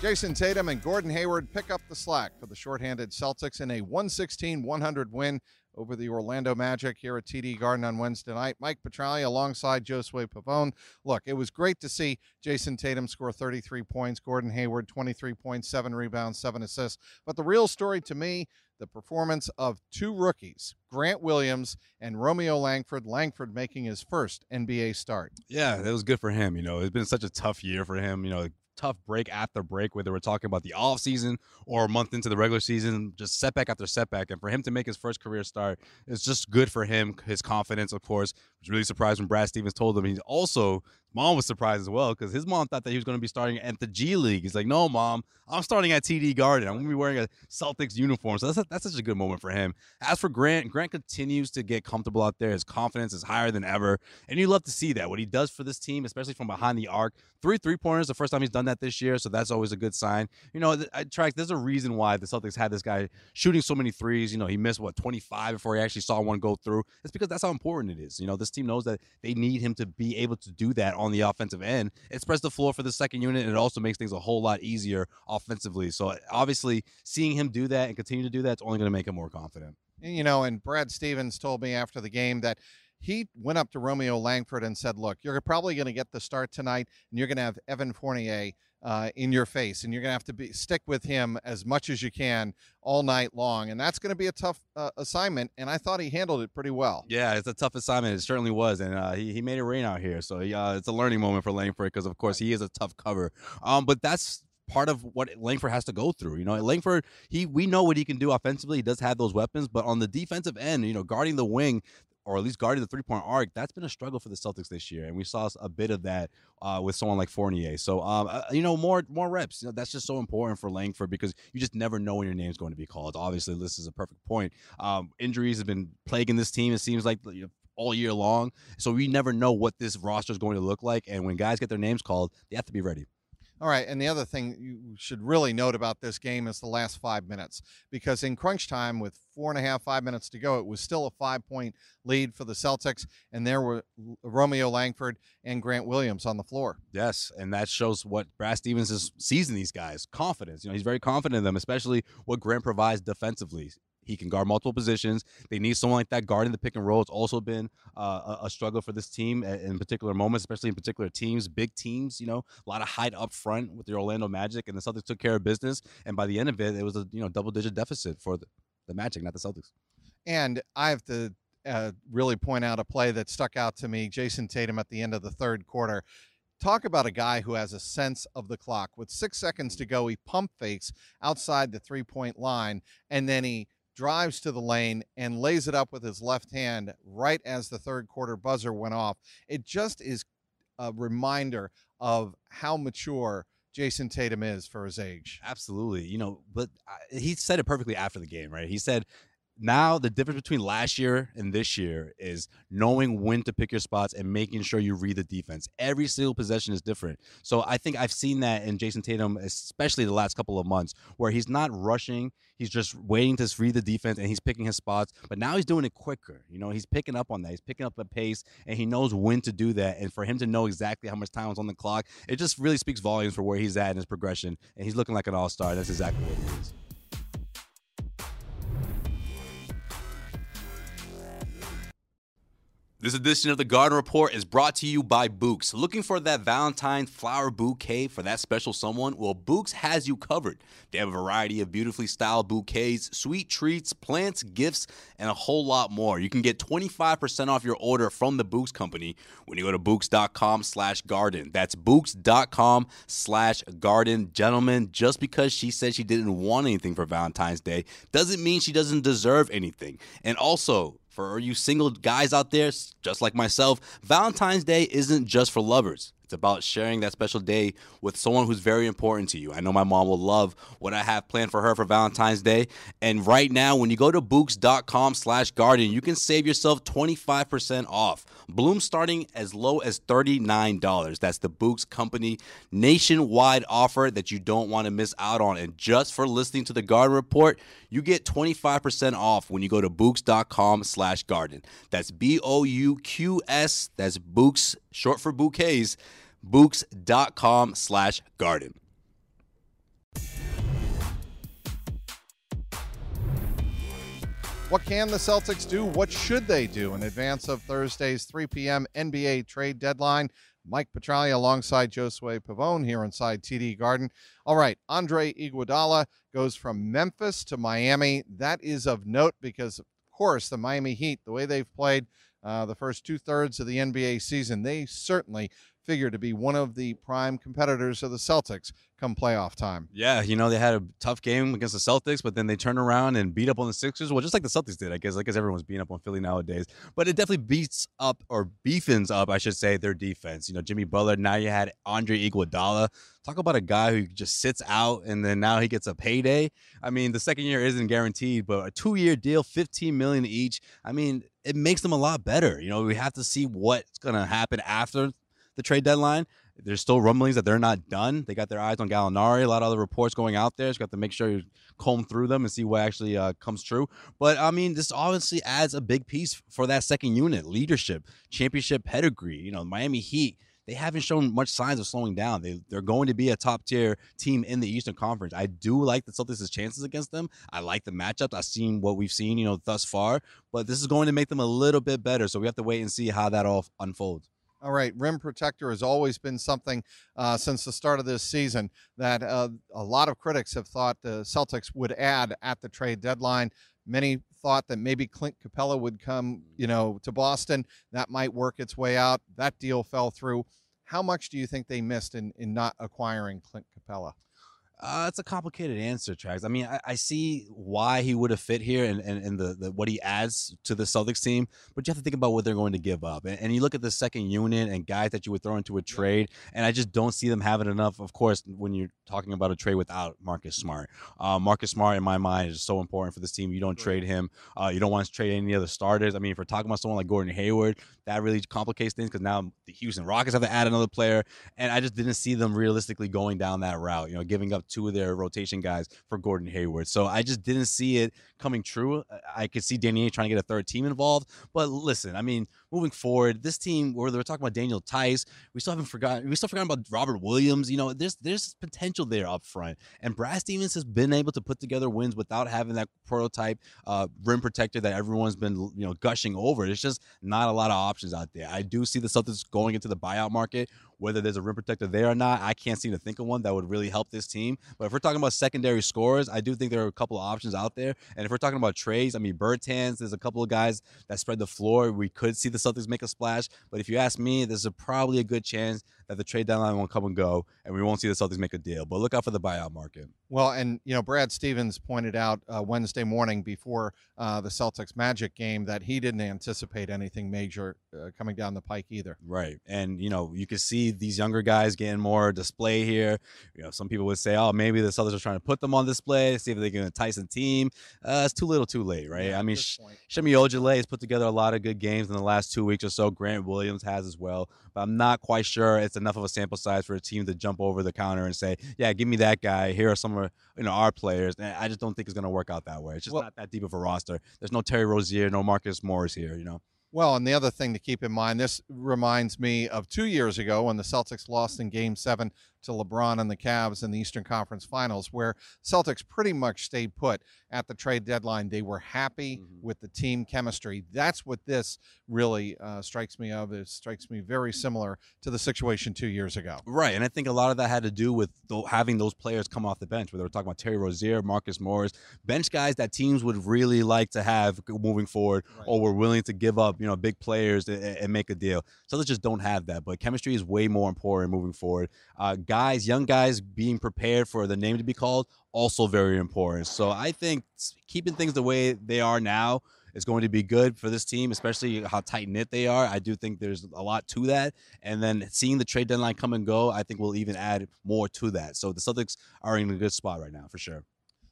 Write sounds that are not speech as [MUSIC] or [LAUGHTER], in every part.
Jayson Tatum and Gordon Hayward pick up the slack for the shorthanded Celtics in a 116 100 win over the Orlando Magic here at TD Garden on Wednesday night. Mike Petraglia alongside Josue Pavone. Look, it was great to see Jayson Tatum score 33 points, Gordon Hayward 23 points, seven rebounds, seven assists. But the real story to me, the performance of two rookies, Grant Williams and Romeo Langford. Langford making his first NBA start. Yeah, that was good for him. You know, it's been such a tough year for him. You know, tough break after break, whether we're talking about the off season or a month into the regular season, just setback after setback. And for him to make his first career start, it's just good for him. His confidence, of course, was really surprised when Brad Stevens told him. He's also mom was surprised as well because his mom thought that he was going to be starting at the G League. He's like, "No, mom, I'm starting at TD Garden. I'm going to be wearing a Celtics uniform." So that's a, that's such a good moment for him. As for Grant, Grant continues to get comfortable out there. His confidence is higher than ever, and you love to see that what he does for this team, especially from behind the arc. Three three pointers, the first time he's done that this year, so that's always a good sign. You know, I track. There's a reason why the Celtics had this guy shooting so many threes. You know, he missed what 25 before he actually saw one go through. It's because that's how important it is. You know, this team knows that they need him to be able to do that on the offensive end. It spreads the floor for the second unit, and it also makes things a whole lot easier offensively. So obviously, seeing him do that and continue to do that, it's only going to make him more confident. You know, and Brad Stevens told me after the game that he went up to Romeo Langford and said, "Look, you're probably going to get the start tonight, and you're going to have Evan Fournier uh, in your face, and you're going to have to be stick with him as much as you can all night long, and that's going to be a tough uh, assignment." And I thought he handled it pretty well. Yeah, it's a tough assignment. It certainly was, and uh, he he made it rain out here. So it's a learning moment for Langford because, of course, he is a tough cover. Um, but that's part of what Langford has to go through. You know, Langford, he we know what he can do offensively. He does have those weapons, but on the defensive end, you know, guarding the wing or at least guarding the three point arc, that's been a struggle for the Celtics this year, and we saw a bit of that uh, with someone like Fournier. So, um, uh, you know, more more reps. You know, that's just so important for Langford because you just never know when your name's going to be called. Obviously, this is a perfect point. Um, injuries have been plaguing this team. It seems like. You know, all year long. So we never know what this roster is going to look like. And when guys get their names called, they have to be ready. All right, and the other thing you should really note about this game is the last five minutes, because in crunch time, with four and a half, five minutes to go, it was still a five-point lead for the Celtics, and there were Romeo Langford and Grant Williams on the floor. Yes, and that shows what Brad Stevens is seizing these guys confidence. You know, he's very confident in them, especially what Grant provides defensively. He can guard multiple positions. They need someone like that guarding the pick and roll. It's also been uh, a, struggle for this team in particular moments, especially in particular teams, big teams. You know, a lot of height up front with the Orlando Magic, and the Celtics took care of business. And by the end of it, it was a you know double digit deficit for the, the Magic, not the Celtics. And I have to uh, really point out a play that stuck out to me. Jayson Tatum at the end of the third quarter. Talk about a guy who has a sense of the clock. With six seconds to go, he pump fakes outside the three point line, and then he drives to the lane and lays it up with his left hand right as the third quarter buzzer went off. It just is a reminder of how mature Jayson Tatum is for his age. Absolutely. You know, but uh, he said it perfectly after the game, right? He said, now the difference between last year and this year is knowing when to pick your spots and making sure you read the defense. Every single possession is different. So I think I've seen that in Jayson Tatum, especially the last couple of months, where he's not rushing. He's just waiting to read the defense and he's picking his spots. But now he's doing it quicker. You know, he's picking up on that. He's picking up the pace and he knows when to do that. And for him to know exactly how much time is on the clock, it just really speaks volumes for where he's at in his progression. And he's looking like an all star. That's exactly what he is. This edition of the Garden Report is brought to you by Bouqs. Looking for that Valentine's flower bouquet for that special someone? Well, Bouqs has you covered. They have a variety of beautifully styled bouquets, sweet treats, plants, gifts, and a whole lot more. You can get 25% off your order from the Bouqs Company when you go to Bouqs.com slash garden. That's Bouqs.com slash garden. Gentlemen, just because she said she didn't want anything for Valentine's Day doesn't mean she doesn't deserve anything. And also, for you single guys out there, just like myself, Valentine's Day isn't just for lovers. It's about sharing that special day with someone who's very important to you. I know my mom will love what I have planned for her for Valentine's Day. And right now, when you go to Bouqs.com slash garden, you can save yourself 25% off. Bloom starting as low as $39. That's the Bouqs Company nationwide offer that you don't want to miss out on. And just for listening to the Garden Report, you get 25% off when you go to Bouqs.com slash garden. That's B-O-U-Q-S. That's Bouqs, short for bouquets bouqs.com slash garden. What can the Celtics do? What should they do in advance of Thursday's 3 p.m. NBA trade deadline? Mike Petraglia alongside Josue Pavone here inside TD Garden. All right, Andre Iguodala goes from Memphis to Miami. That is of note because, of course, the Miami Heat, the way they've played uh, the first two thirds of the NBA season, they certainly figure to be one of the prime competitors of the Celtics come playoff time. Yeah, you know, they had a tough game against the Celtics, but then they turned around and beat up on the Sixers. Well, just like the Celtics did, I guess. I guess everyone's beating up on Philly nowadays. But it definitely beats up or beefens up, I should say, their defense. You know, Jimmy Butler, now you had Andre Iguodala. Talk about a guy who just sits out and then now he gets a payday. I mean, the second year isn't guaranteed, but a two-year deal, 15 million each. I mean, it makes them a lot better. You know, we have to see what's gonna happen after the trade deadline. There's still rumblings that they're not done. They got their eyes on Gallinari. A lot of other reports going out there. You got to make sure you comb through them and see what actually uh, comes true. But I mean, this obviously adds a big piece for that second unit: leadership, championship pedigree. You know, Miami Heat. They haven't shown much signs of slowing down. They, they're going to be a top tier team in the Eastern Conference. I do like the Celtics' chances against them. I like the matchups. I've seen what we've seen, you know, thus far. But this is going to make them a little bit better. So we have to wait and see how that all unfolds. All right, rim protector has always been something uh, since the start of this season that uh, a lot of critics have thought the Celtics would add at the trade deadline. Many thought that maybe Clint Capela would come, you know, to Boston. That might work its way out. That deal fell through. How much do you think they missed in, in not acquiring Clint Capela? Uh, it's a complicated answer, Trags. I mean, I, I, see why he would have fit here and, and, and the, the, what he adds to the Celtics team, but you have to think about what they're going to give up. And, and, you look at the second unit and guys that you would throw into a trade, and I just don't see them having enough. Of course, when you're talking about a trade without Marcus Smart, uh, Marcus Smart, in my mind, is so important for this team. You don't trade him. Uh, you don't want to trade any other starters. I mean, if we're talking about someone like Gordon Hayward, that really complicates things because now the Houston Rockets have to add another player, and I just didn't see them realistically going down that route. You know, giving up two of their rotation guys for Gordon Hayward. So I just didn't see it coming true. I could see Danny trying to get a third team involved, but listen, I mean, moving forward, this team where they're talking about Daniel Theis, we still haven't forgotten. We still forgotten about Robert Williams. You know, there's there's potential there up front, and Brad Stevens has been able to put together wins without having that prototype uh, rim protector that everyone's been you know gushing over. There's just not a lot of options out there. I do see the Celtics going into the buyout market whether there's a rim protector there or not, I can't seem to think of one that would really help this team. But if we're talking about secondary scores, I do think there are a couple of options out there. And if we're talking about trades, I mean, Bertans, there's a couple of guys that spread the floor. We could see the Celtics make a splash. But if you ask me, there's a, probably a good chance that the trade deadline won't come and go, and we won't see the Celtics make a deal. But look out for the buyout market. Well, and you know, Brad Stevens pointed out uh, Wednesday morning before uh, the Celtics Magic game that he didn't anticipate anything major uh, coming down the pike either. Right, and you know, you can see these younger guys getting more display here. You know, some people would say, "Oh, maybe the Celtics are trying to put them on display, see if they can entice the team." Uh, it's too little, too late, right? Yeah, I mean, Sh- Semi Ojeleye has put together a lot of good games in the last two weeks or so. Grant Williams has as well, but I'm not quite sure it's enough of a sample size for a team to jump over the counter and say, "Yeah, give me that guy. Here are some of you know our players." And I just don't think it's going to work out that way. It's just well, not that deep of a roster. There's no Terry Rozier, no Marcus Morris here. You know. Well, and the other thing to keep in mind, this reminds me of two years ago when the Celtics lost in Game Seven to LeBron and the Cavs in the Eastern Conference Finals, where Celtics pretty much stayed put at the trade deadline. They were happy Mhm. with the team chemistry. That's what this really uh, strikes me of. It strikes me very similar to the situation two years ago. Right, and I think a lot of that had to do with having those players come off the bench. Whether we're talking about Terry Rozier, Marcus Morris, bench guys that teams would really like to have moving forward, or were willing to give up, you know, big players and, and make a deal. So they just don't have that. But chemistry is way more important moving forward. Uh, guys, young guys, being prepared for the name to be called, also very important. So I think keeping things the way they are now is going to be good for this team, especially how tight knit they are. I do think there's a lot to that. And then seeing the trade deadline come and go, I think will even add more to that. So the Celtics are in a good spot right now for sure.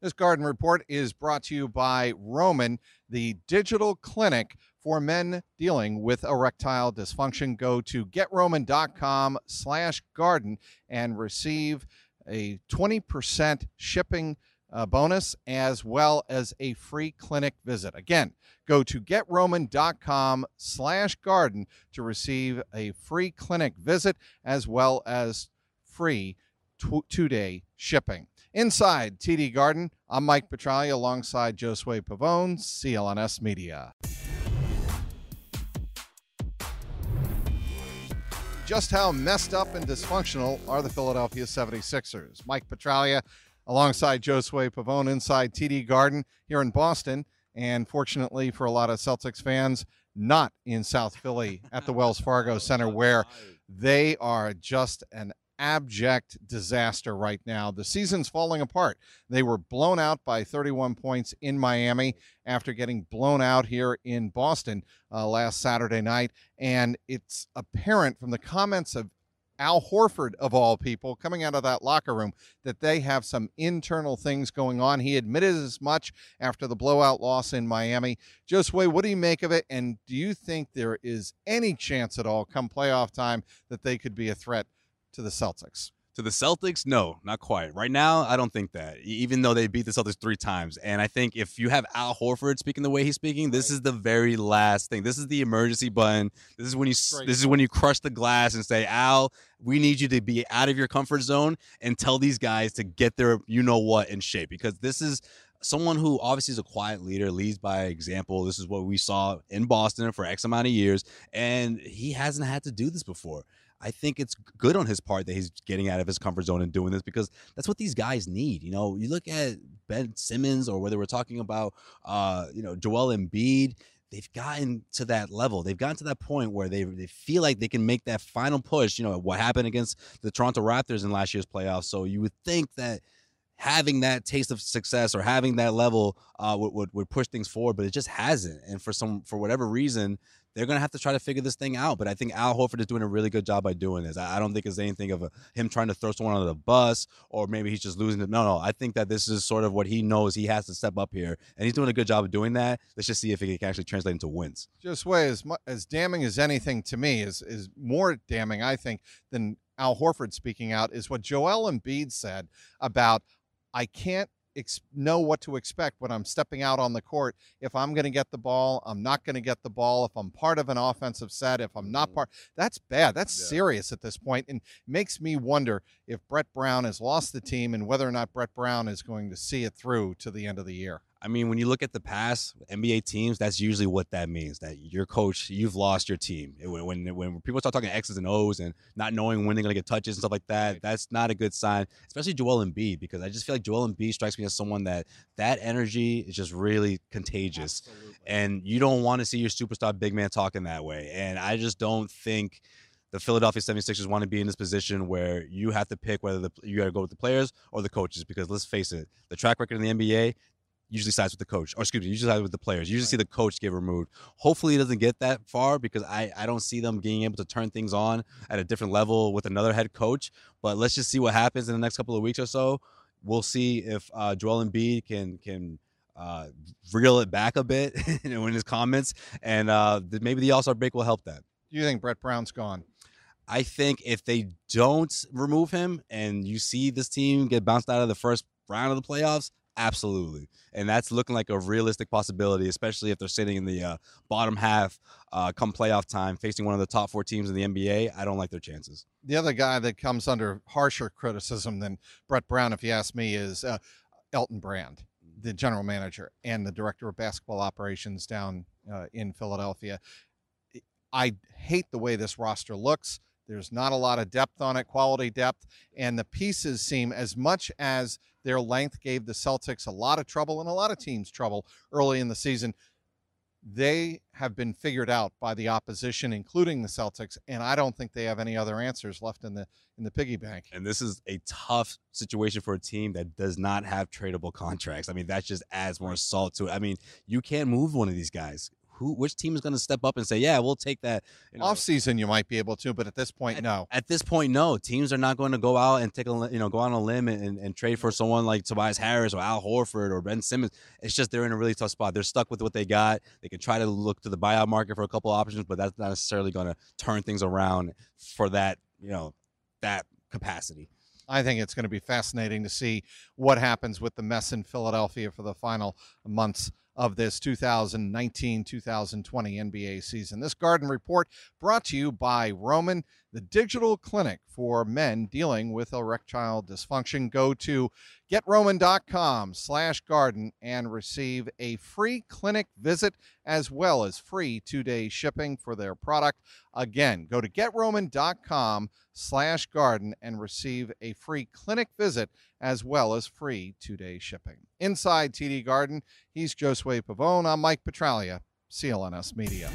This Garden Report is brought to you by Roman, the digital clinic for men dealing with erectile dysfunction. Go to getroman.com slash garden and receive a 20% shipping uh, bonus as well as a free clinic visit. Again, go to getroman.com slash garden to receive a free clinic visit as well as free tw- two-day shipping. Inside TD Garden, I'm Mike Petraglia alongside Josue Pavone, CLNS Media. Just how messed up and dysfunctional are the Philadelphia 76ers? Mike Petraglia alongside Josue Pavone inside TD Garden here in Boston. And fortunately for a lot of Celtics fans, not in South Philly at the Wells Fargo Center, where [LAUGHS] they are just an abject disaster right now. The season's falling apart. They were blown out by 31 points in Miami after getting blown out here in Boston uh, last Saturday night. And it's apparent from the comments of Al Horford, of all people, coming out of that locker room, that they have some internal things going on. He admitted as much after the blowout loss in Miami. Josue, what do you make of it? And do you think there is any chance at all, come playoff time, that they could be a threat to the Celtics? To the Celtics, no, not quite. Right now, I don't think that. Even though they beat the Celtics three times, and I think if you have Al Horford speaking the way he's speaking, this is the very last thing. This is the emergency button. This is when you Great. this is when you crush the glass and say, Al, we need you to be out of your comfort zone and tell these guys to get their you know what in shape because this is someone who obviously is a quiet leader, leads by example. This is what we saw in Boston for X amount of years, and he hasn't had to do this before. I think it's good on his part that he's getting out of his comfort zone and doing this because that's what these guys need. You know, you look at Ben Simmons or whether we're talking about, uh, you know, Joel Embiid. They've gotten to that level. They've gotten to that point where they they feel like they can make that final push. You know what happened against the Toronto Raptors in last year's playoffs. So you would think that having that taste of success or having that level uh, would, would would push things forward, but it just hasn't. And for some for whatever reason, they're gonna have to try to figure this thing out. But I think Al Horford is doing a really good job by doing this. I, I don't think it's anything of a, him trying to throw someone under the bus or maybe he's just losing it. No, no. I think that this is sort of what he knows he has to step up here, and he's doing a good job of doing that. Let's just see if it can actually translate into wins. Just way as as damning as anything to me is is more damning, I think, than Al Horford speaking out is what Joel Embiid said about I can't ex- know what to expect when I'm stepping out on the court. If I'm going to get the ball, I'm not going to get the ball. If I'm part of an offensive set, if I'm not mm-hmm. part, that's bad. That's Yeah. serious at this point, and makes me wonder if Brett Brown has lost the team and whether or not Brett Brown is going to see it through to the end of the year. I mean, when you look at the past NBA teams, that's usually what that means. That your coach, you've lost your team. When when, when people start talking X's and O's and not knowing when they're gonna get touches and stuff like that, that's not a good sign. Especially Joel Embiid, because I just feel like Joel Embiid strikes me as someone that that energy is just really contagious, and you don't want to see your superstar big man talking that way. And I just don't think the Philadelphia 76ers want to be in this position where you have to pick whether the, you got to go with the players or the coaches because let's face it, the track record in the NBA usually sides with the coach, or excuse me, usually sides with the players. You usually see the coach get removed. Hopefully, it doesn't get that far because I, I don't see them being able to turn things on at a different level with another head coach. But let's just see what happens in the next couple of weeks or so. We'll see if uh, Joel Embiid can can uh, reel it back a bit [LAUGHS] you know, in his comments, and uh, maybe the All Star break will help that. Do you think Brett Brown's gone? I think if they don't remove him and you see this team get bounced out of the first round of the playoffs, Absolutely. And that's looking like a realistic possibility, especially if they're sitting in the uh, bottom half uh, come playoff time, facing one of the top four teams in the NBA. I don't like their chances. The other guy that comes under harsher criticism than Brett Brown, if you ask me, is uh, Elton Brand, the general manager and the director of basketball operations down uh, in Philadelphia. I hate the way this roster looks. There's not a lot of depth on it, quality depth, and the pieces seem as much as their length gave the Celtics a lot of trouble and a lot of teams trouble early in the season. They have been figured out by the opposition, including the Celtics, and I don't think they have any other answers left in the in the piggy bank. And this is a tough situation for a team that does not have tradable [LAUGHS] contracts. I mean, that just adds more salt to it. I mean, you can't move one of these guys who which team is going to step up and say, "Yeah, we'll take that." You know, Off season, you might be able to, but at this point, at, no. At this point, no. Teams are not going to go out and take a you know go on a limb and, and trade for someone like Tobias Harris or Al Horford or Ben Simmons. It's just they're in a really tough spot. They're stuck with what they got. They can try to look to the buyout market for a couple options, but that's not necessarily going to turn things around for that you know that capacity. I think it's going to be fascinating to see what happens with the mess in Philadelphia for the final months of this 2019 2020 NBA season. This Garden Report brought to you by Roman, the digital clinic for men dealing with erectile dysfunction. Go to getroman.com slash garden and receive a free clinic visit as well as free two-day shipping for their product. Again, go to getroman.com slash garden and receive a free clinic visit as well as free two-day shipping. Inside TD Garden, he's Josue Pavone. I'm Mike Petraglia, CLNS Media.